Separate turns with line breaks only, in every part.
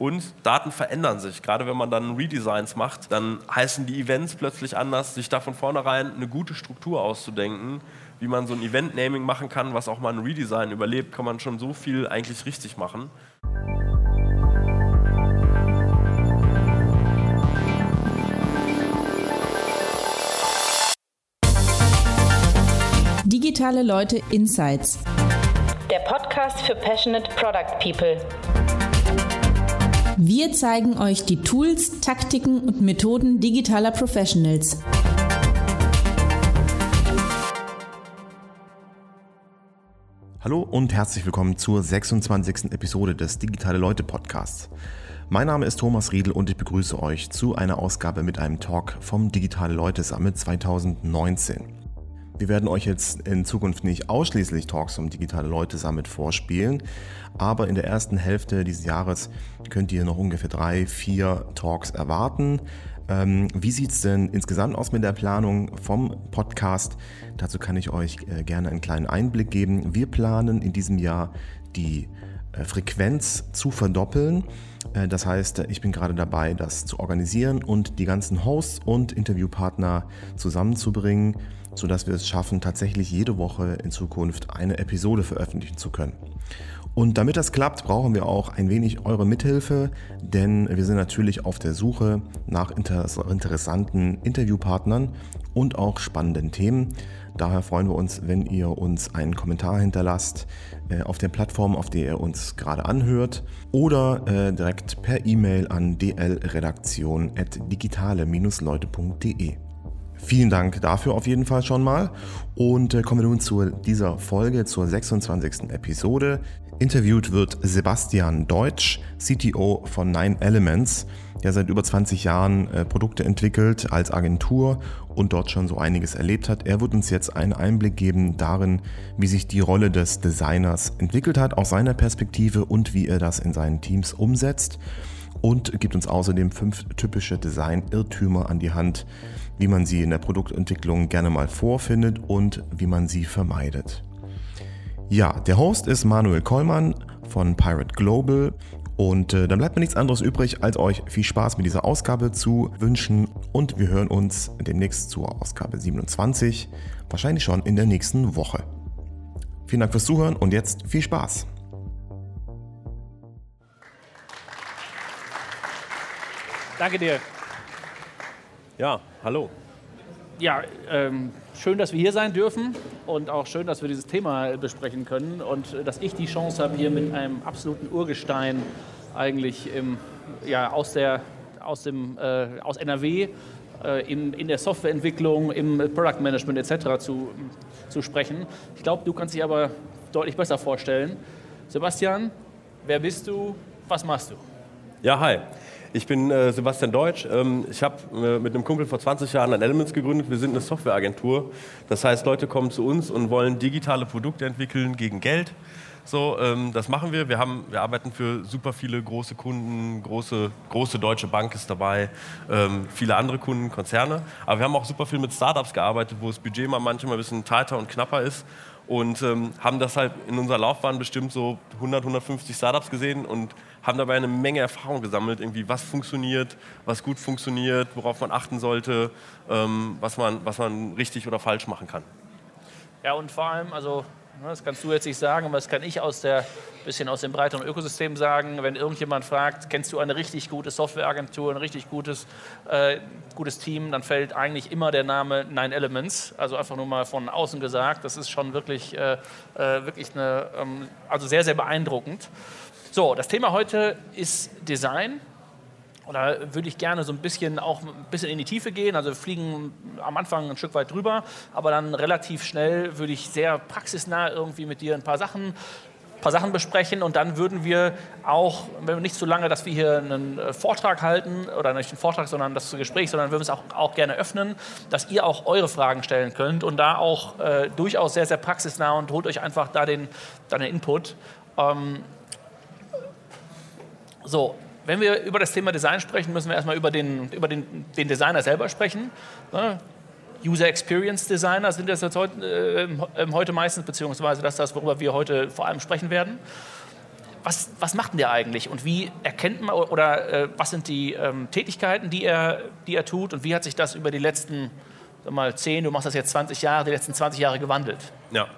Und Daten verändern sich. Gerade wenn man dann Redesigns macht, dann heißen die Events plötzlich anders. Sich da von vornherein eine gute Struktur auszudenken, wie man so ein Event-Naming machen kann, was auch mal ein Redesign überlebt, kann man schon so viel eigentlich richtig machen.
Digitale Leute Insights.
Der Podcast für Passionate Product People.
Wir zeigen euch die Tools, Taktiken und Methoden digitaler Professionals.
Hallo und herzlich willkommen zur 26. Episode des Digitale Leute Podcasts. Mein Name ist Thomas Riedel und ich begrüße euch zu einer Ausgabe mit einem Talk vom Digitale Leute Summit 2019. Wir werden euch jetzt in Zukunft nicht ausschließlich Talks vom Digitale Leute Summit vorspielen, aber in der ersten Hälfte dieses Jahres könnt ihr noch ungefähr drei, vier Talks erwarten. Ähm, wie sieht es denn insgesamt aus mit der Planung vom Podcast? Dazu kann ich euch äh, gerne einen kleinen Einblick geben. Wir planen in diesem Jahr die äh, Frequenz zu verdoppeln. Äh, das heißt, ich bin gerade dabei, das zu organisieren und die ganzen Hosts und Interviewpartner zusammenzubringen, sodass wir es schaffen, tatsächlich jede Woche in Zukunft eine Episode veröffentlichen zu können. Und damit das klappt, brauchen wir auch ein wenig eure Mithilfe, denn wir sind natürlich auf der Suche nach interessanten Interviewpartnern und auch spannenden Themen. Daher freuen wir uns, wenn ihr uns einen Kommentar hinterlasst äh, auf der Plattform, auf der ihr uns gerade anhört oder äh, direkt per E-Mail an dlredaktion.digitale-leute.de. Vielen Dank dafür auf jeden Fall schon mal. Und äh, kommen wir nun zu dieser Folge, zur 26. Episode. Interviewt wird Sebastian Deutsch, CTO von Nine Elements, der seit über 20 Jahren äh, Produkte entwickelt als Agentur und dort schon so einiges erlebt hat. Er wird uns jetzt einen Einblick geben darin, wie sich die Rolle des Designers entwickelt hat, aus seiner Perspektive und wie er das in seinen Teams umsetzt. Und gibt uns außerdem fünf typische Design-Irrtümer an die Hand, wie man sie in der Produktentwicklung gerne mal vorfindet und wie man sie vermeidet. Ja, der Host ist Manuel Kollmann von Pirate Global und äh, dann bleibt mir nichts anderes übrig, als euch viel Spaß mit dieser Ausgabe zu wünschen und wir hören uns demnächst zur Ausgabe 27, wahrscheinlich schon in der nächsten Woche. Vielen Dank fürs Zuhören und jetzt viel Spaß.
Danke dir.
Ja, hallo.
Ja, ähm, schön, dass wir hier sein dürfen und auch schön, dass wir dieses Thema besprechen können und dass ich die Chance habe, hier mit einem absoluten Urgestein eigentlich im, ja, aus, der, aus, dem, äh, aus NRW äh, in, in der Softwareentwicklung, im Product Management etc. zu, zu sprechen. Ich glaube, du kannst dich aber deutlich besser vorstellen. Sebastian, wer bist du? Was machst du?
Ja, hi. Ich bin äh, Sebastian Deutsch. Ähm, ich habe äh, mit einem Kumpel vor 20 Jahren ein Elements gegründet. Wir sind eine Softwareagentur. Das heißt, Leute kommen zu uns und wollen digitale Produkte entwickeln gegen Geld. So, ähm, das machen wir. Wir, haben, wir arbeiten für super viele große Kunden, große, große deutsche Bank ist dabei, ähm, viele andere Kunden, Konzerne. Aber wir haben auch super viel mit Startups gearbeitet, wo das Budget mal manchmal ein bisschen tighter und knapper ist und ähm, haben das halt in unserer Laufbahn bestimmt so 100, 150 Startups gesehen und haben dabei eine Menge Erfahrung gesammelt, irgendwie was funktioniert, was gut funktioniert, worauf man achten sollte, ähm, was, man, was man richtig oder falsch machen kann.
Ja, und vor allem, also das kannst du jetzt nicht sagen, aber das kann ich aus der bisschen aus dem breiteren Ökosystem sagen. Wenn irgendjemand fragt, kennst du eine richtig gute Softwareagentur, ein richtig gutes, äh, gutes Team, dann fällt eigentlich immer der Name Nine Elements. Also einfach nur mal von außen gesagt. Das ist schon wirklich, äh, äh wirklich eine, ähm, also sehr, sehr beeindruckend. So, das Thema heute ist Design. Da würde ich gerne so ein bisschen auch ein bisschen in die Tiefe gehen. Also fliegen am Anfang ein Stück weit drüber, aber dann relativ schnell würde ich sehr praxisnah irgendwie mit dir ein paar Sachen paar Sachen besprechen und dann würden wir auch, wenn wir nicht so lange, dass wir hier einen äh, Vortrag halten oder nicht einen Vortrag, sondern das Gespräch, sondern würden wir es auch, auch gerne öffnen, dass ihr auch eure Fragen stellen könnt und da auch äh, durchaus sehr, sehr praxisnah und holt euch einfach da den, da den Input. Ähm, so, wenn wir über das Thema Design sprechen, müssen wir erstmal über den, über den, den Designer selber sprechen. Ne? User Experience Designer sind das heute, äh, heute meistens, beziehungsweise das das, worüber wir heute vor allem sprechen werden. was, was macht denn der eigentlich und wie erkennt man oder äh, was sind die ähm, Tätigkeiten, die er, die er tut und wie hat sich das über die letzten sag mal, 10, du machst das jetzt 20 Jahre, die letzten 20 Jahre gewandelt?
Ja.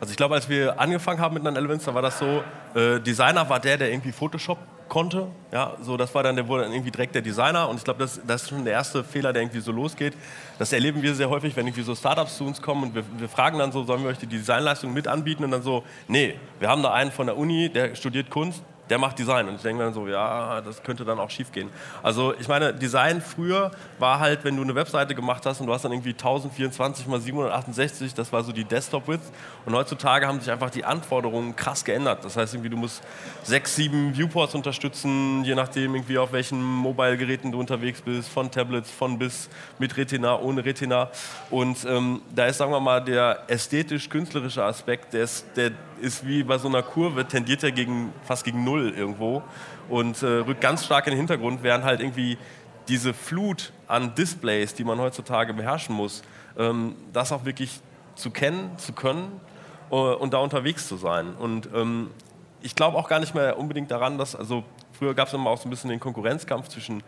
Also ich glaube, als wir angefangen haben mit 911, da war das so, äh, Designer war der, der irgendwie Photoshop konnte. Ja, so das war dann, der wurde dann irgendwie direkt der Designer und ich glaube, das, das ist schon der erste Fehler, der irgendwie so losgeht. Das erleben wir sehr häufig, wenn irgendwie so Startups zu uns kommen und wir, wir fragen dann so, sollen wir euch die Designleistung mit anbieten und dann so, nee, wir haben da einen von der Uni, der studiert Kunst, der macht Design. Und ich denke dann so, ja, das könnte dann auch schief gehen. Also ich meine, Design früher war halt, wenn du eine Webseite gemacht hast und du hast dann irgendwie 1024 mal 768, das war so die Desktop-Width. Und heutzutage haben sich einfach die Anforderungen krass geändert. Das heißt, irgendwie du musst sechs, sieben Viewports unterstützen, je nachdem irgendwie auf welchen Mobile-Geräten du unterwegs bist, von Tablets, von bis, mit Retina, ohne Retina. Und ähm, da ist, sagen wir mal, der ästhetisch-künstlerische Aspekt, der ist, der ist wie bei so einer Kurve, tendiert er gegen, fast gegen Null irgendwo und äh, rückt ganz stark in den Hintergrund, während halt irgendwie diese Flut an Displays, die man heutzutage beherrschen muss, ähm, das auch wirklich zu kennen, zu können äh, und da unterwegs zu sein. Und ähm, ich glaube auch gar nicht mehr unbedingt daran, dass, also früher gab es immer auch so ein bisschen den Konkurrenzkampf zwischen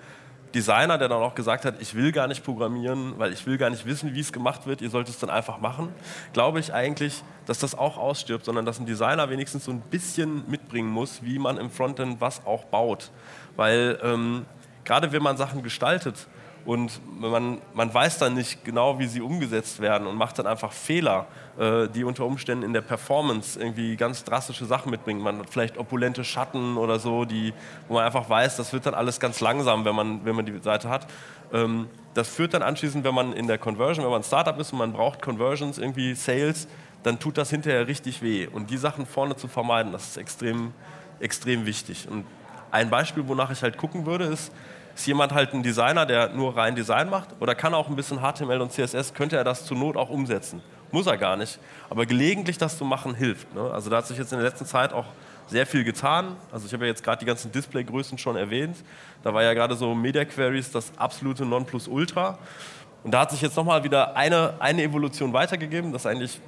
Designer, der dann auch gesagt hat, ich will gar nicht programmieren, weil ich will gar nicht wissen, wie es gemacht wird, ihr sollt es dann einfach machen, glaube ich eigentlich, dass das auch ausstirbt, sondern dass ein Designer wenigstens so ein bisschen mitbringen muss, wie man im Frontend was auch baut. Weil ähm, gerade wenn man Sachen gestaltet, und man, man weiß dann nicht genau, wie sie umgesetzt werden und macht dann einfach Fehler, die unter Umständen in der Performance irgendwie ganz drastische Sachen mitbringen. Man hat vielleicht opulente Schatten oder so, die, wo man einfach weiß, das wird dann alles ganz langsam, wenn man, wenn man die Seite hat. Ähm, das führt dann anschließend, wenn man in der Conversion, wenn man ein Startup ist und man braucht Conversions, irgendwie Sales, dann tut das hinterher richtig weh. Und die Sachen vorne zu vermeiden, das ist extrem, extrem wichtig. Und ein Beispiel, wonach ich halt gucken würde, ist, ist jemand halt ein Designer, der nur rein Design macht oder kann auch ein bisschen HTML und CSS, könnte er das zur Not auch umsetzen? Muss er gar nicht. Aber gelegentlich das zu machen hilft. Ne? Also da hat sich jetzt in der letzten Zeit auch sehr viel getan. Also ich habe ja jetzt gerade die ganzen Displaygrößen schon erwähnt. Da war ja gerade so Media Queries das absolute Nonplusultra. Und da hat sich jetzt nochmal wieder eine, eine Evolution weitergegeben, das eigentlich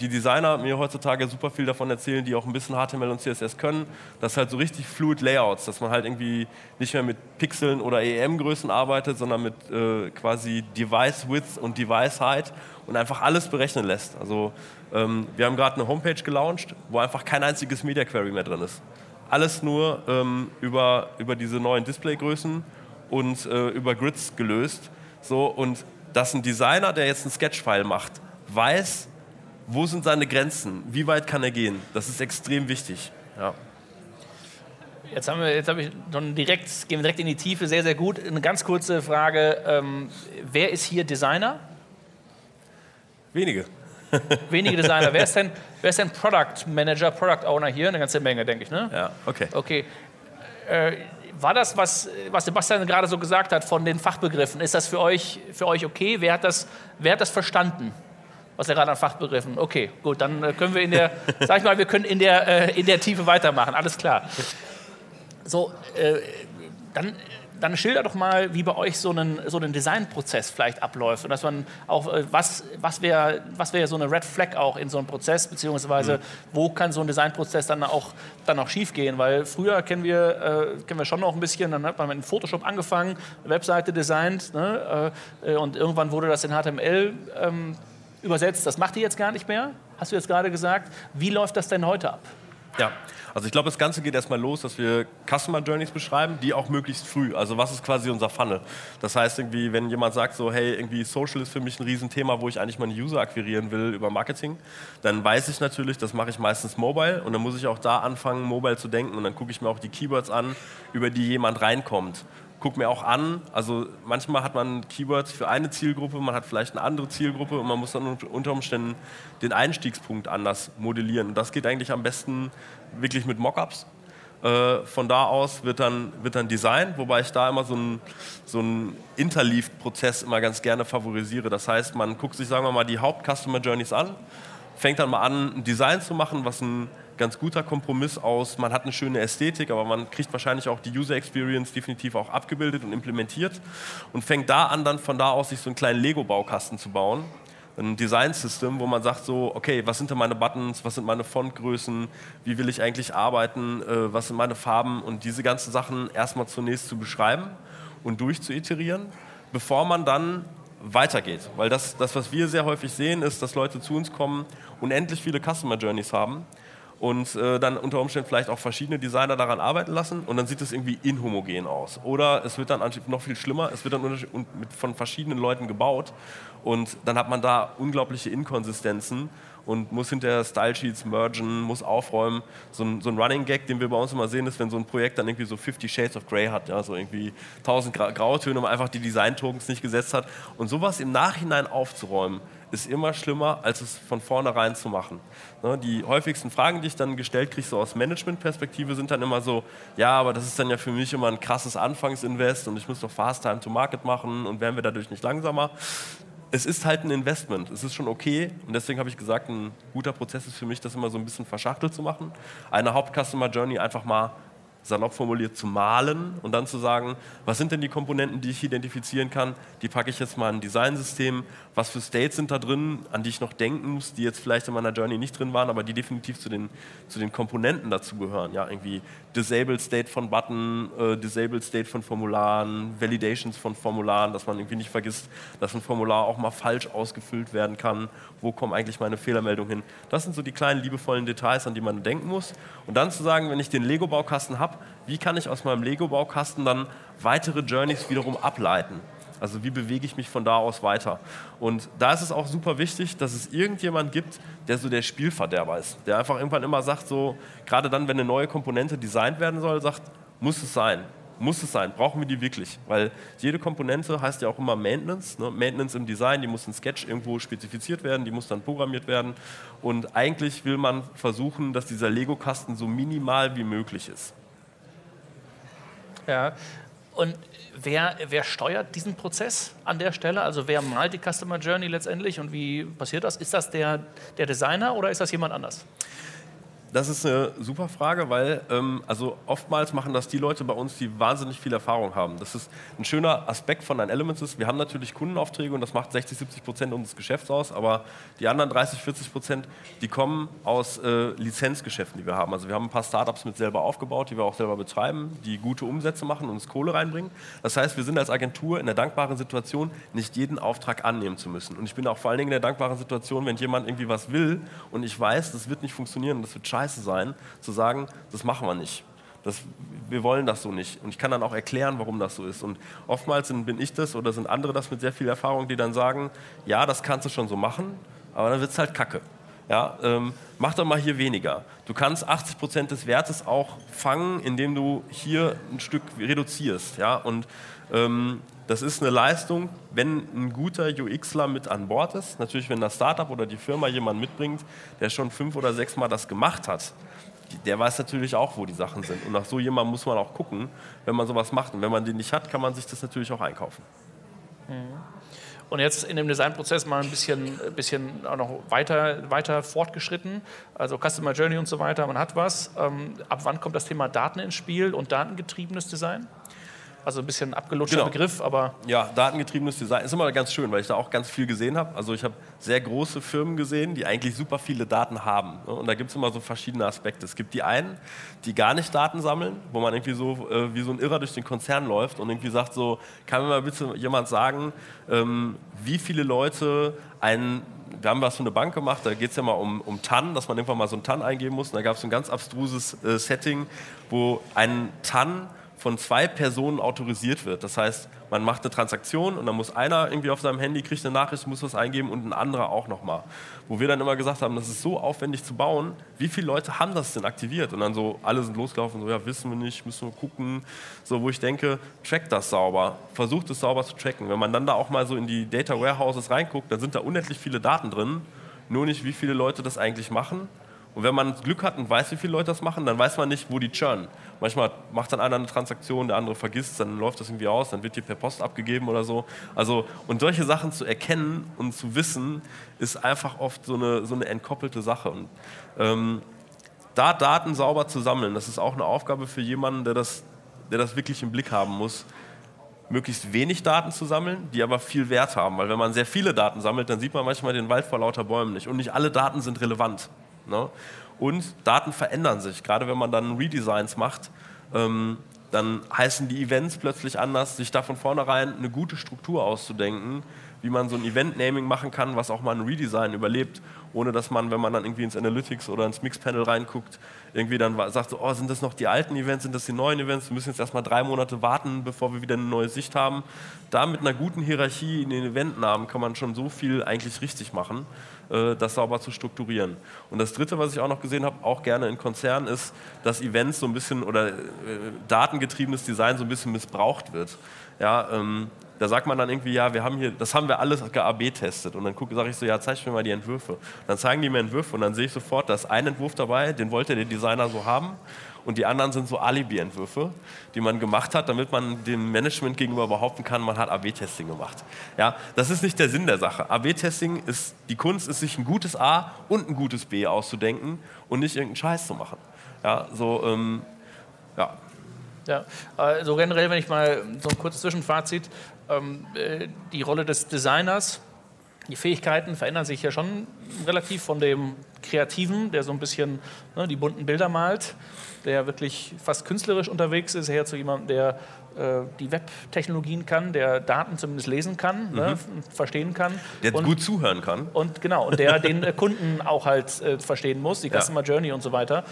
die Designer mir heutzutage super viel davon erzählen, die auch ein bisschen HTML und CSS können, das ist halt so richtig fluid Layouts, dass man halt irgendwie nicht mehr mit Pixeln oder EM-Größen arbeitet, sondern mit äh, quasi Device Width und Device Height und einfach alles berechnen lässt. Also ähm, wir haben gerade eine Homepage gelauncht, wo einfach kein einziges Media Query mehr drin ist. Alles nur ähm, über, über diese neuen Displaygrößen und äh, über Grids gelöst. So, und dass ein Designer, der jetzt einen Sketch-File macht, weiß, wo sind seine Grenzen? Wie weit kann er gehen? Das ist extrem wichtig. Ja.
Jetzt haben wir, jetzt habe ich schon direkt, gehen wir direkt in die Tiefe, sehr, sehr gut. Eine ganz kurze Frage: ähm, Wer ist hier Designer?
Wenige.
Wenige Designer. wer, ist denn, wer ist denn Product Manager, Product Owner hier? Eine ganze Menge, denke ich, ne?
Ja, okay.
Okay. Äh, war das, was, was Sebastian gerade so gesagt hat von den Fachbegriffen, ist das für euch, für euch okay? Wer hat das, wer hat das verstanden? was er gerade an Fachbegriffen. Okay, gut, dann äh, können wir in der, sag ich mal, wir können in der, äh, in der Tiefe weitermachen, alles klar. So, äh, dann, dann schilder doch mal, wie bei euch so ein so einen Designprozess vielleicht abläuft und dass man auch, äh, was, was wäre was wär so eine Red Flag auch in so einem Prozess, beziehungsweise mhm. wo kann so ein Designprozess dann auch, dann auch schief gehen, weil früher kennen wir, äh, kennen wir schon noch ein bisschen, dann hat man mit Photoshop angefangen, eine Webseite designt ne, äh, und irgendwann wurde das in HTML ähm, übersetzt, das macht ihr jetzt gar nicht mehr, hast du jetzt gerade gesagt. Wie läuft das denn heute ab?
Ja, also ich glaube, das Ganze geht erstmal los, dass wir Customer Journeys beschreiben, die auch möglichst früh. Also was ist quasi unser Funnel? Das heißt irgendwie, wenn jemand sagt so, hey, irgendwie Social ist für mich ein Riesenthema, wo ich eigentlich meine User akquirieren will über Marketing, dann weiß ich natürlich, das mache ich meistens mobile und dann muss ich auch da anfangen, mobile zu denken und dann gucke ich mir auch die Keywords an, über die jemand reinkommt gucke mir auch an, also manchmal hat man Keywords für eine Zielgruppe, man hat vielleicht eine andere Zielgruppe und man muss dann unter Umständen den Einstiegspunkt anders modellieren. Und das geht eigentlich am besten wirklich mit Mockups. Äh, von da aus wird dann, wird dann Design, wobei ich da immer so einen so Interleaved-Prozess immer ganz gerne favorisiere. Das heißt, man guckt sich, sagen wir mal, die Haupt-Customer Journeys an, fängt dann mal an, ein Design zu machen, was ein ganz guter Kompromiss aus, man hat eine schöne Ästhetik, aber man kriegt wahrscheinlich auch die User Experience definitiv auch abgebildet und implementiert und fängt da an, dann von da aus sich so einen kleinen Lego-Baukasten zu bauen, ein Design-System, wo man sagt so, okay, was sind denn meine Buttons, was sind meine Fontgrößen, wie will ich eigentlich arbeiten, äh, was sind meine Farben? Und diese ganzen Sachen erstmal zunächst zu beschreiben und durchzuiterieren, bevor man dann weitergeht. Weil das, das, was wir sehr häufig sehen, ist, dass Leute zu uns kommen, unendlich viele Customer Journeys haben und äh, dann unter Umständen vielleicht auch verschiedene Designer daran arbeiten lassen und dann sieht es irgendwie inhomogen aus. Oder es wird dann noch viel schlimmer, es wird dann von verschiedenen Leuten gebaut und dann hat man da unglaubliche Inkonsistenzen und muss hinterher Style-Sheets mergen, muss aufräumen. So ein, so ein, Running Gag, den wir bei uns immer sehen, ist, wenn so ein Projekt dann irgendwie so 50 Shades of Grey hat, ja, so irgendwie 1000 Grautöne und einfach die Design-Tokens nicht gesetzt hat. Und sowas im Nachhinein aufzuräumen, ist immer schlimmer, als es von vornherein zu machen. Ne, die häufigsten Fragen, die ich dann gestellt kriege, so aus Management-Perspektive, sind dann immer so, ja, aber das ist dann ja für mich immer ein krasses Anfangsinvest und ich muss doch Fast Time to Market machen und werden wir dadurch nicht langsamer es ist halt ein Investment. Es ist schon okay. Und deswegen habe ich gesagt, ein guter Prozess ist für mich, das immer so ein bisschen verschachtelt zu machen. Eine Haupt-Customer Journey einfach mal salopp formuliert zu malen und dann zu sagen, was sind denn die Komponenten, die ich identifizieren kann, die packe ich jetzt mal in ein Designsystem, was für States sind da drin, an die ich noch denken muss, die jetzt vielleicht in meiner Journey nicht drin waren, aber die definitiv zu den, zu den Komponenten dazugehören. Ja, irgendwie Disabled State von Button, äh, Disabled State von Formularen, Validations von Formularen, dass man irgendwie nicht vergisst, dass ein Formular auch mal falsch ausgefüllt werden kann, wo kommen eigentlich meine Fehlermeldungen hin. Das sind so die kleinen liebevollen Details, an die man denken muss. Und dann zu sagen, wenn ich den Lego-Baukasten habe, wie kann ich aus meinem Lego-Baukasten dann weitere Journeys wiederum ableiten? Also wie bewege ich mich von da aus weiter? Und da ist es auch super wichtig, dass es irgendjemand gibt, der so der Spielverderber ist, der einfach irgendwann immer sagt, so gerade dann, wenn eine neue Komponente designt werden soll, sagt, muss es sein. Muss es sein? Brauchen wir die wirklich? Weil jede Komponente heißt ja auch immer Maintenance. Ne? Maintenance im Design, die muss in Sketch irgendwo spezifiziert werden, die muss dann programmiert werden. Und eigentlich will man versuchen, dass dieser Lego-Kasten so minimal wie möglich ist.
Ja, und wer, wer steuert diesen Prozess an der Stelle? Also wer malt die Customer Journey letztendlich und wie passiert das? Ist das der, der Designer oder ist das jemand anders?
Das ist eine super Frage, weil ähm, also oftmals machen das die Leute bei uns, die wahnsinnig viel Erfahrung haben. Das ist ein schöner Aspekt von ein Elements ist, wir haben natürlich Kundenaufträge und das macht 60, 70 Prozent unseres Geschäfts aus, aber die anderen 30, 40 Prozent, die kommen aus äh, Lizenzgeschäften, die wir haben. Also wir haben ein paar Startups mit selber aufgebaut, die wir auch selber betreiben, die gute Umsätze machen und uns Kohle reinbringen. Das heißt, wir sind als Agentur in der dankbaren Situation, nicht jeden Auftrag annehmen zu müssen. Und ich bin auch vor allen Dingen in der dankbaren Situation, wenn jemand irgendwie was will und ich weiß, das wird nicht funktionieren, das wird scheiße scheiße sein, zu sagen, das machen wir nicht. Das, wir wollen das so nicht. Und ich kann dann auch erklären, warum das so ist. Und oftmals bin ich das oder sind andere das mit sehr viel Erfahrung, die dann sagen, ja, das kannst du schon so machen, aber dann wird es halt kacke. Ja, ähm, mach doch mal hier weniger. Du kannst 80 Prozent des Wertes auch fangen, indem du hier ein Stück reduzierst. Ja? Und das ist eine Leistung, wenn ein guter UXler mit an Bord ist. Natürlich, wenn das Startup oder die Firma jemanden mitbringt, der schon fünf oder sechs Mal das gemacht hat, der weiß natürlich auch, wo die Sachen sind. Und nach so jemandem muss man auch gucken, wenn man sowas macht. Und wenn man den nicht hat, kann man sich das natürlich auch einkaufen.
Mhm. Und jetzt in dem Designprozess mal ein bisschen, bisschen auch noch weiter, weiter fortgeschritten, also Customer Journey und so weiter, man hat was. Ähm, ab wann kommt das Thema Daten ins Spiel und datengetriebenes Design? Also ein bisschen abgelutschter genau. Begriff, aber.
Ja, datengetriebenes Design ist immer ganz schön, weil ich da auch ganz viel gesehen habe. Also ich habe sehr große Firmen gesehen, die eigentlich super viele Daten haben. Ne? Und da gibt es immer so verschiedene Aspekte. Es gibt die einen, die gar nicht Daten sammeln, wo man irgendwie so äh, wie so ein Irrer durch den Konzern läuft und irgendwie sagt so, kann mir mal bitte jemand sagen, ähm, wie viele Leute einen wir haben was für eine Bank gemacht, da geht es ja mal um, um TAN, dass man irgendwann mal so ein TAN eingeben muss. Und da gab es ein ganz abstruses äh, Setting, wo ein TAN von zwei Personen autorisiert wird. Das heißt, man macht eine Transaktion und dann muss einer irgendwie auf seinem Handy, kriegt eine Nachricht, muss was eingeben und ein anderer auch nochmal. Wo wir dann immer gesagt haben, das ist so aufwendig zu bauen, wie viele Leute haben das denn aktiviert? Und dann so, alle sind losgelaufen, so, ja, wissen wir nicht, müssen wir gucken. So, wo ich denke, trackt das sauber, versucht es sauber zu tracken. Wenn man dann da auch mal so in die Data Warehouses reinguckt, dann sind da unendlich viele Daten drin, nur nicht, wie viele Leute das eigentlich machen und wenn man Glück hat und weiß, wie viele Leute das machen, dann weiß man nicht, wo die churn. Manchmal macht dann einer eine Transaktion, der andere vergisst, dann läuft das irgendwie aus, dann wird die per Post abgegeben oder so. Also, und solche Sachen zu erkennen und zu wissen, ist einfach oft so eine, so eine entkoppelte Sache. Und, ähm, da Daten sauber zu sammeln, das ist auch eine Aufgabe für jemanden, der das, der das wirklich im Blick haben muss. möglichst wenig Daten zu sammeln, die aber viel Wert haben. Weil wenn man sehr viele Daten sammelt, dann sieht man manchmal den Wald vor lauter Bäumen nicht. Und nicht alle Daten sind relevant. Ne? Und Daten verändern sich. Gerade wenn man dann Redesigns macht, ähm, dann heißen die Events plötzlich anders. Sich da von vornherein eine gute Struktur auszudenken, wie man so ein Event-Naming machen kann, was auch mal ein Redesign überlebt, ohne dass man, wenn man dann irgendwie ins Analytics oder ins Mix-Panel reinguckt, irgendwie dann sagt, so, oh, sind das noch die alten Events, sind das die neuen Events? Wir müssen jetzt erstmal drei Monate warten, bevor wir wieder eine neue Sicht haben. Da mit einer guten Hierarchie in den Eventnamen kann man schon so viel eigentlich richtig machen, äh, das sauber zu strukturieren. Und das Dritte, was ich auch noch gesehen habe, auch gerne in Konzernen, ist, dass Events so ein bisschen oder äh, datengetriebenes Design so ein bisschen missbraucht wird. Ja, ähm, da sagt man dann irgendwie, ja, wir haben hier, das haben wir alles AB-testet. Und dann sage ich so, ja, zeig mir mal die Entwürfe. Dann zeigen die mir Entwürfe und dann sehe ich sofort, da ist ein Entwurf dabei, den wollte der Designer so haben. Und die anderen sind so Alibi-Entwürfe, die man gemacht hat, damit man dem Management gegenüber behaupten kann, man hat AB-Testing gemacht. Ja, das ist nicht der Sinn der Sache. AB-Testing ist, die Kunst ist, sich ein gutes A und ein gutes B auszudenken und nicht irgendeinen Scheiß zu machen. Ja, so, ähm, ja,
ja, also generell, wenn ich mal so ein kurzes Zwischenfazit, ähm, äh, die Rolle des Designers, die Fähigkeiten verändern sich ja schon relativ von dem Kreativen, der so ein bisschen ne, die bunten Bilder malt, der wirklich fast künstlerisch unterwegs ist, her zu jemandem, der die Web-Technologien kann, der Daten zumindest lesen kann, ne, mhm. ne, verstehen kann.
Der und, gut zuhören kann.
Und genau, und der den äh, Kunden auch halt äh, verstehen muss, die Customer ja. Journey und so weiter.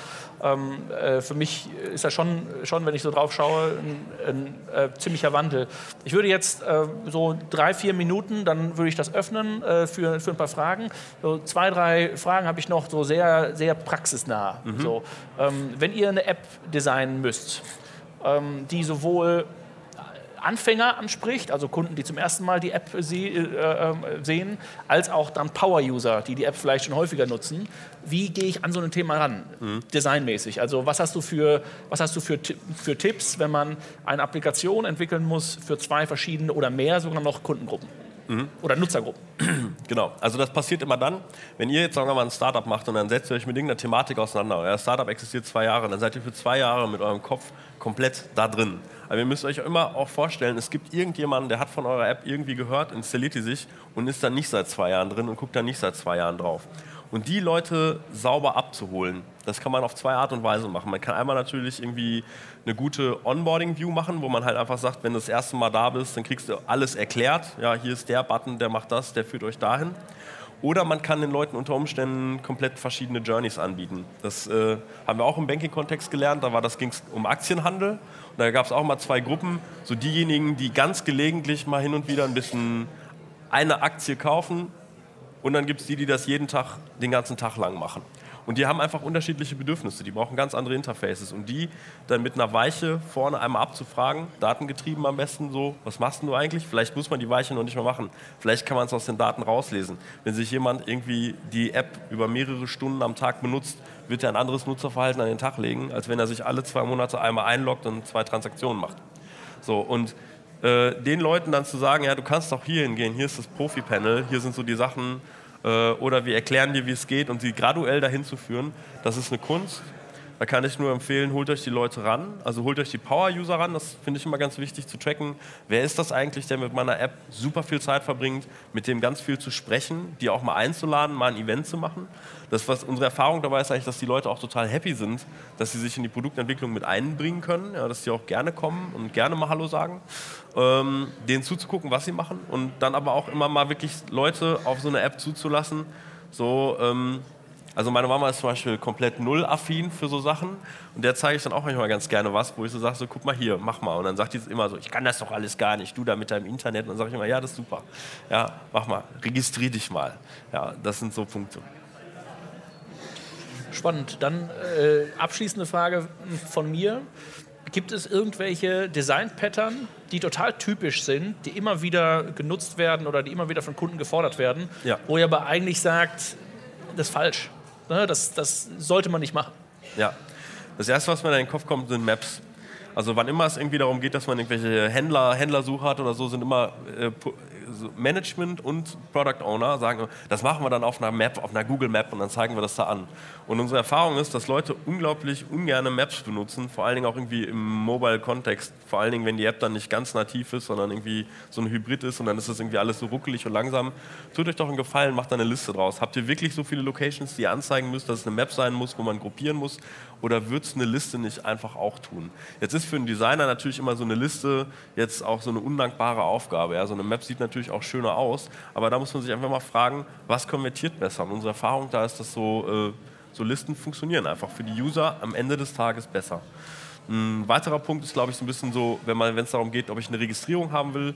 Ähm, äh, für mich ist das schon, schon, wenn ich so drauf schaue, ein, ein äh, ziemlicher Wandel. Ich würde jetzt äh, so drei, vier Minuten, dann würde ich das öffnen für, für ein paar Fragen. So zwei, drei Fragen habe ich noch so sehr, sehr praxisnah. Mhm. So, ähm, wenn ihr eine App designen müsst, die sowohl Anfänger anspricht, also Kunden, die zum ersten Mal die App äh, äh, sehen, als auch dann Power-User, die die App vielleicht schon häufiger nutzen. Wie gehe ich an so ein Thema ran, mhm. designmäßig? Also was hast du, für, was hast du für, für Tipps, wenn man eine Applikation entwickeln muss für zwei verschiedene oder mehr sogar noch Kundengruppen? Mhm. Oder Nutzergruppen.
Genau, also das passiert immer dann, wenn ihr jetzt sagen wir mal ein Startup macht und dann setzt ihr euch mit irgendeiner Thematik auseinander. Euer Startup existiert zwei Jahre, dann seid ihr für zwei Jahre mit eurem Kopf komplett da drin. Aber ihr müsst euch immer auch vorstellen, es gibt irgendjemanden, der hat von eurer App irgendwie gehört, installiert die sich und ist dann nicht seit zwei Jahren drin und guckt dann nicht seit zwei Jahren drauf. Und die Leute sauber abzuholen, das kann man auf zwei Art und Weise machen. Man kann einmal natürlich irgendwie eine gute Onboarding-View machen, wo man halt einfach sagt, wenn du das erste Mal da bist, dann kriegst du alles erklärt. Ja, hier ist der Button, der macht das, der führt euch dahin. Oder man kann den Leuten unter Umständen komplett verschiedene Journeys anbieten. Das äh, haben wir auch im Banking-Kontext gelernt. Da ging es um Aktienhandel. Und da gab es auch mal zwei Gruppen. So diejenigen, die ganz gelegentlich mal hin und wieder ein bisschen eine Aktie kaufen. Und dann gibt es die, die das jeden Tag, den ganzen Tag lang machen. Und die haben einfach unterschiedliche Bedürfnisse, die brauchen ganz andere Interfaces. Und die dann mit einer Weiche vorne einmal abzufragen, datengetrieben am besten so, was machst du eigentlich? Vielleicht muss man die Weiche noch nicht mehr machen. Vielleicht kann man es aus den Daten rauslesen. Wenn sich jemand irgendwie die App über mehrere Stunden am Tag benutzt, wird er ein anderes Nutzerverhalten an den Tag legen, als wenn er sich alle zwei Monate einmal einloggt und zwei Transaktionen macht. So, und äh, den Leuten dann zu sagen, ja, du kannst auch hier hingehen, hier ist das Profi-Panel, hier sind so die Sachen, äh, oder wir erklären dir, wie es geht und sie graduell dahin zu führen, das ist eine Kunst. Da kann ich nur empfehlen, holt euch die Leute ran, also holt euch die Power-User ran, das finde ich immer ganz wichtig zu tracken. Wer ist das eigentlich, der mit meiner App super viel Zeit verbringt, mit dem ganz viel zu sprechen, die auch mal einzuladen, mal ein Event zu machen. Das, was unsere Erfahrung dabei ist eigentlich, dass die Leute auch total happy sind, dass sie sich in die Produktentwicklung mit einbringen können, ja, dass sie auch gerne kommen und gerne mal Hallo sagen, ähm, denen zuzugucken, was sie machen und dann aber auch immer mal wirklich Leute auf so eine App zuzulassen, so ähm, also meine Mama ist zum Beispiel komplett null affin für so Sachen und der zeige ich dann auch manchmal ganz gerne was, wo ich so sage, so guck mal hier, mach mal. Und dann sagt die immer so, ich kann das doch alles gar nicht, du da mit deinem Internet. Und dann sage ich immer, ja, das ist super. Ja, mach mal, registrier dich mal. Ja, das sind so Punkte.
Spannend. Dann äh, abschließende Frage von mir. Gibt es irgendwelche Design-Pattern, die total typisch sind, die immer wieder genutzt werden oder die immer wieder von Kunden gefordert werden, ja. wo ihr aber eigentlich sagt, das ist falsch? Ne, das, das sollte man nicht machen.
Ja. Das erste, was mir in den Kopf kommt, sind Maps. Also wann immer es irgendwie darum geht, dass man irgendwelche Händler, Händlersuche hat oder so, sind immer äh, Management und Product Owner sagen, das machen wir dann auf einer Map, auf einer Google Map und dann zeigen wir das da an. Und unsere Erfahrung ist, dass Leute unglaublich ungerne Maps benutzen, vor allen Dingen auch irgendwie im Mobile-Kontext, vor allen Dingen, wenn die App dann nicht ganz nativ ist, sondern irgendwie so ein Hybrid ist und dann ist das irgendwie alles so ruckelig und langsam. Tut euch doch einen Gefallen, macht da eine Liste draus. Habt ihr wirklich so viele Locations, die ihr anzeigen müsst, dass es eine Map sein muss, wo man gruppieren muss? Oder wird es eine Liste nicht einfach auch tun? Jetzt ist für einen Designer natürlich immer so eine Liste jetzt auch so eine undankbare Aufgabe. Ja? So eine Map sieht natürlich auch schöner aus, aber da muss man sich einfach mal fragen, was konvertiert besser? Und unsere Erfahrung da ist, dass so, äh, so Listen funktionieren einfach für die User am Ende des Tages besser. Ein weiterer Punkt ist, glaube ich, so ein bisschen so, wenn es darum geht, ob ich eine Registrierung haben will.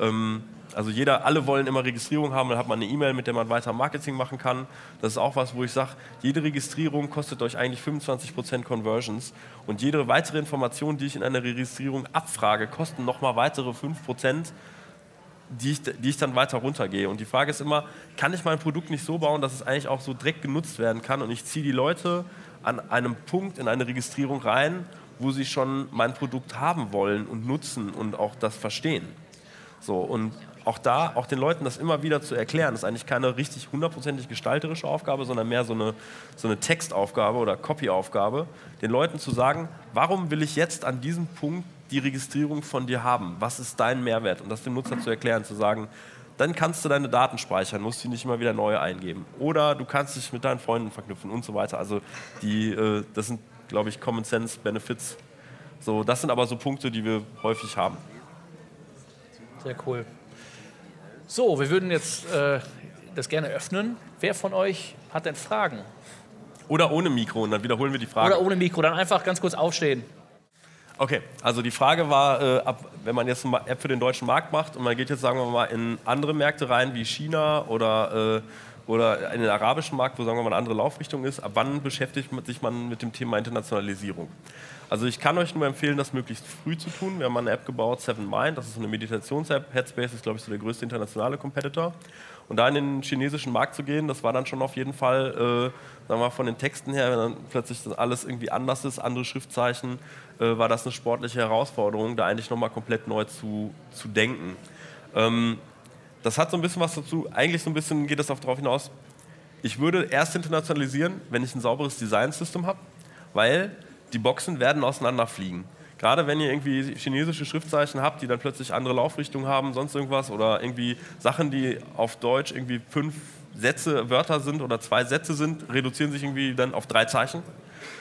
Ähm, also jeder, alle wollen immer Registrierung haben, dann hat man eine E-Mail, mit der man weiter Marketing machen kann. Das ist auch was, wo ich sage, jede Registrierung kostet euch eigentlich 25% Conversions und jede weitere Information, die ich in einer Registrierung abfrage, kosten nochmal weitere 5%, die ich, die ich dann weiter runtergehe. Und die Frage ist immer, kann ich mein Produkt nicht so bauen, dass es eigentlich auch so direkt genutzt werden kann und ich ziehe die Leute an einem Punkt in eine Registrierung rein, wo sie schon mein Produkt haben wollen und nutzen und auch das verstehen. So, und auch da, auch den Leuten das immer wieder zu erklären, ist eigentlich keine richtig hundertprozentig gestalterische Aufgabe, sondern mehr so eine, so eine Textaufgabe oder Copyaufgabe, den Leuten zu sagen, warum will ich jetzt an diesem Punkt die Registrierung von dir haben? Was ist dein Mehrwert? Und das dem Nutzer zu erklären, zu sagen, dann kannst du deine Daten speichern, musst sie nicht immer wieder neue eingeben. Oder du kannst dich mit deinen Freunden verknüpfen und so weiter. Also die, äh, das sind, glaube ich, Common Sense Benefits. So, das sind aber so Punkte, die wir häufig haben.
Sehr cool. So, wir würden jetzt äh, das gerne öffnen. Wer von euch hat denn Fragen?
Oder ohne Mikro und dann wiederholen wir die Frage.
Oder ohne Mikro, dann einfach ganz kurz aufstehen.
Okay, also die Frage war, äh, ab, wenn man jetzt eine App für den deutschen Markt macht und man geht jetzt, sagen wir mal, in andere Märkte rein, wie China oder, äh, oder in den arabischen Markt, wo, sagen wir mal, eine andere Laufrichtung ist, ab wann beschäftigt man sich man mit dem Thema Internationalisierung? Also ich kann euch nur empfehlen, das möglichst früh zu tun. Wir haben eine App gebaut, Seven Mind, das ist eine Meditations-App. Headspace ist, glaube ich, so der größte internationale Competitor. Und da in den chinesischen Markt zu gehen, das war dann schon auf jeden Fall, äh, sagen wir von den Texten her, wenn dann plötzlich alles irgendwie anders ist, andere Schriftzeichen, äh, war das eine sportliche Herausforderung, da eigentlich nochmal komplett neu zu, zu denken. Ähm, das hat so ein bisschen was dazu, eigentlich so ein bisschen geht das darauf hinaus, ich würde erst internationalisieren, wenn ich ein sauberes Design-System habe, weil die Boxen werden auseinanderfliegen. Gerade wenn ihr irgendwie chinesische Schriftzeichen habt, die dann plötzlich andere Laufrichtungen haben, sonst irgendwas, oder irgendwie Sachen, die auf Deutsch irgendwie fünf Sätze, Wörter sind oder zwei Sätze sind, reduzieren sich irgendwie dann auf drei Zeichen.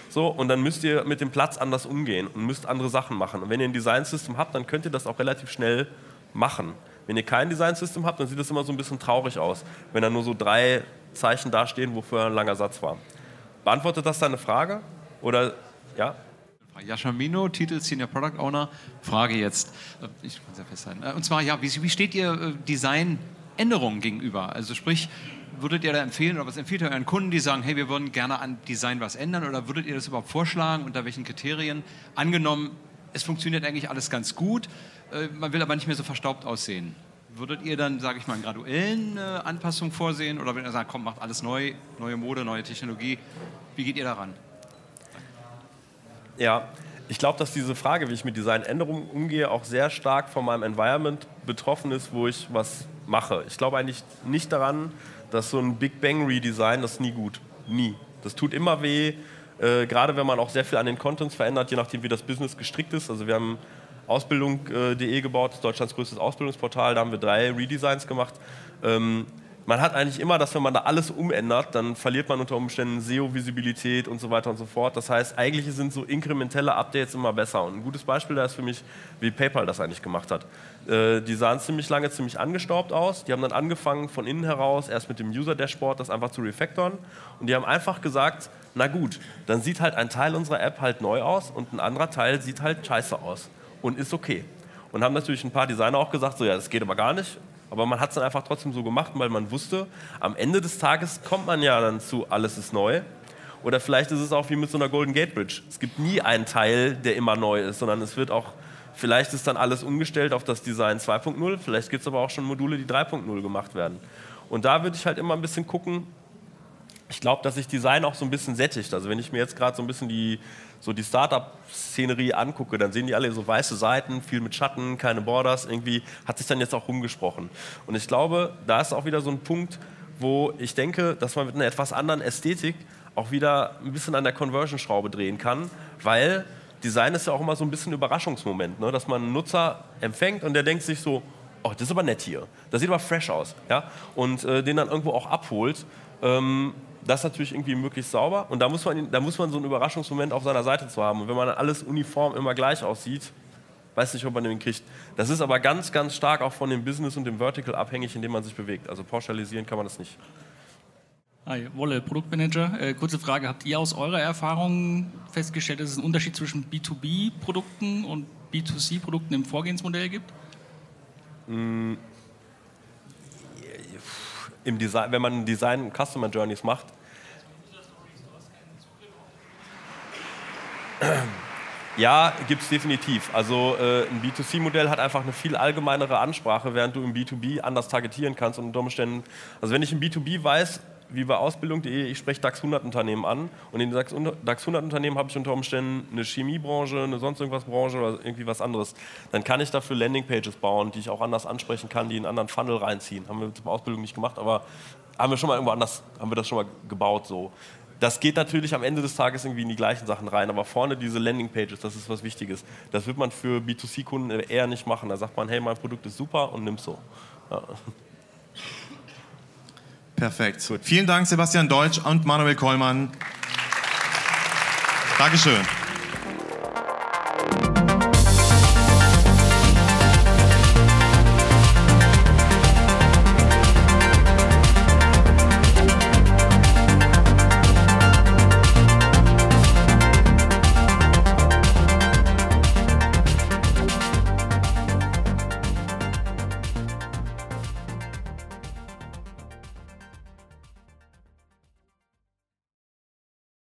So, und dann müsst ihr mit dem Platz anders umgehen und müsst andere Sachen machen. Und wenn ihr ein Design-System habt, dann könnt ihr das auch relativ schnell machen. Wenn ihr kein Design-System habt, dann sieht das immer so ein bisschen traurig aus, wenn da nur so drei Zeichen dastehen, wofür ein langer Satz war. Beantwortet das deine Frage? Oder ja?
Yashamino, Titel Senior Product Owner. Frage jetzt, äh, ich kann es ja festhalten. Äh, und zwar, ja, wie, wie steht ihr äh, Designänderungen gegenüber? Also sprich, würdet ihr da empfehlen oder was empfiehlt ihr euren Kunden, die sagen, hey, wir würden gerne an Design was ändern oder würdet ihr das überhaupt vorschlagen, unter welchen Kriterien? Angenommen, es funktioniert eigentlich alles ganz gut, man will aber nicht mehr so verstaubt aussehen. Würdet ihr dann, sage ich mal, in graduellen äh, Anpassungen vorsehen oder wenn ihr sagt, komm, macht alles neu, neue Mode, neue Technologie, wie geht ihr daran?
Ja, ich glaube, dass diese Frage, wie ich mit Designänderungen umgehe, auch sehr stark von meinem Environment betroffen ist, wo ich was mache. Ich glaube eigentlich nicht daran, dass so ein Big Bang Redesign, das ist nie gut. Nie. Das tut immer weh, äh, gerade wenn man auch sehr viel an den Contents verändert, je nachdem, wie das Business gestrickt ist. Also wir haben Ausbildung.de gebaut, das ist Deutschlands größtes Ausbildungsportal, da haben wir drei Redesigns gemacht. Ähm, man hat eigentlich immer, dass wenn man da alles umändert, dann verliert man unter Umständen SEO-Visibilität und so weiter und so fort. Das heißt, eigentlich sind so inkrementelle Updates immer besser. Und ein gutes Beispiel da ist für mich, wie PayPal das eigentlich gemacht hat. Äh, die sahen ziemlich lange ziemlich angestaubt aus. Die haben dann angefangen von innen heraus, erst mit dem User-Dashboard, das einfach zu refactoren. Und die haben einfach gesagt, na gut, dann sieht halt ein Teil unserer App halt neu aus und ein anderer Teil sieht halt scheiße aus. Und ist okay. Und haben natürlich ein paar Designer auch gesagt, so ja, das geht aber gar nicht aber man hat es dann einfach trotzdem so gemacht, weil man wusste, am Ende des Tages kommt man ja dann zu, alles ist neu. Oder vielleicht ist es auch wie mit so einer Golden Gate Bridge. Es gibt nie einen Teil, der immer neu ist, sondern es wird auch, vielleicht ist dann alles umgestellt auf das Design 2.0, vielleicht gibt es aber auch schon Module, die 3.0 gemacht werden. Und da würde ich halt immer ein bisschen gucken, ich glaube, dass sich Design auch so ein bisschen sättigt. Also wenn ich mir jetzt gerade so ein bisschen die, so die Startup-Szenerie angucke, dann sehen die alle so weiße Seiten, viel mit Schatten, keine Borders. Irgendwie hat sich dann jetzt auch rumgesprochen. Und ich glaube, da ist auch wieder so ein Punkt, wo ich denke, dass man mit einer etwas anderen Ästhetik auch wieder ein bisschen an der Conversion-Schraube drehen kann, weil Design ist ja auch immer so ein bisschen ein Überraschungsmoment, ne? dass man einen Nutzer empfängt und der denkt sich so, oh, das ist aber nett hier, das sieht aber fresh aus. Ja? Und äh, den dann irgendwo auch abholt. Ähm, das ist natürlich irgendwie möglichst sauber und da muss, man, da muss man so einen Überraschungsmoment auf seiner Seite zu haben. Und wenn man alles uniform immer gleich aussieht, weiß nicht, ob man den kriegt. Das ist aber ganz, ganz stark auch von dem Business und dem Vertical abhängig, in dem man sich bewegt. Also pauschalisieren kann man das nicht.
Hi, Wolle, Produktmanager. Äh, kurze Frage, habt ihr aus eurer Erfahrung festgestellt, dass es einen Unterschied zwischen B2B-Produkten und B2C-Produkten im Vorgehensmodell gibt?
Mm, Im Design, wenn man Design Customer Journeys macht, Ja, gibt es definitiv. Also äh, ein B2C-Modell hat einfach eine viel allgemeinere Ansprache, während du im B2B anders targetieren kannst und unter Umständen, also wenn ich im B2B weiß, wie bei Ausbildung.de, ich spreche DAX 100 Unternehmen an und in DAX 100 Unternehmen habe ich unter Umständen eine Chemiebranche, eine sonst irgendwas Branche oder irgendwie was anderes. Dann kann ich dafür Landingpages bauen, die ich auch anders ansprechen kann, die in einen anderen Funnel reinziehen. Haben wir zur Ausbildung nicht gemacht, aber haben wir schon mal irgendwo anders, haben wir das schon mal gebaut so das geht natürlich am Ende des Tages irgendwie in die gleichen Sachen rein, aber vorne diese Landingpages, das ist was Wichtiges. Das wird man für B2C-Kunden eher nicht machen. Da sagt man, hey, mein Produkt ist super und nimm so. Ja.
Perfekt. Gut. Vielen Dank, Sebastian Deutsch und Manuel Kollmann. Dankeschön.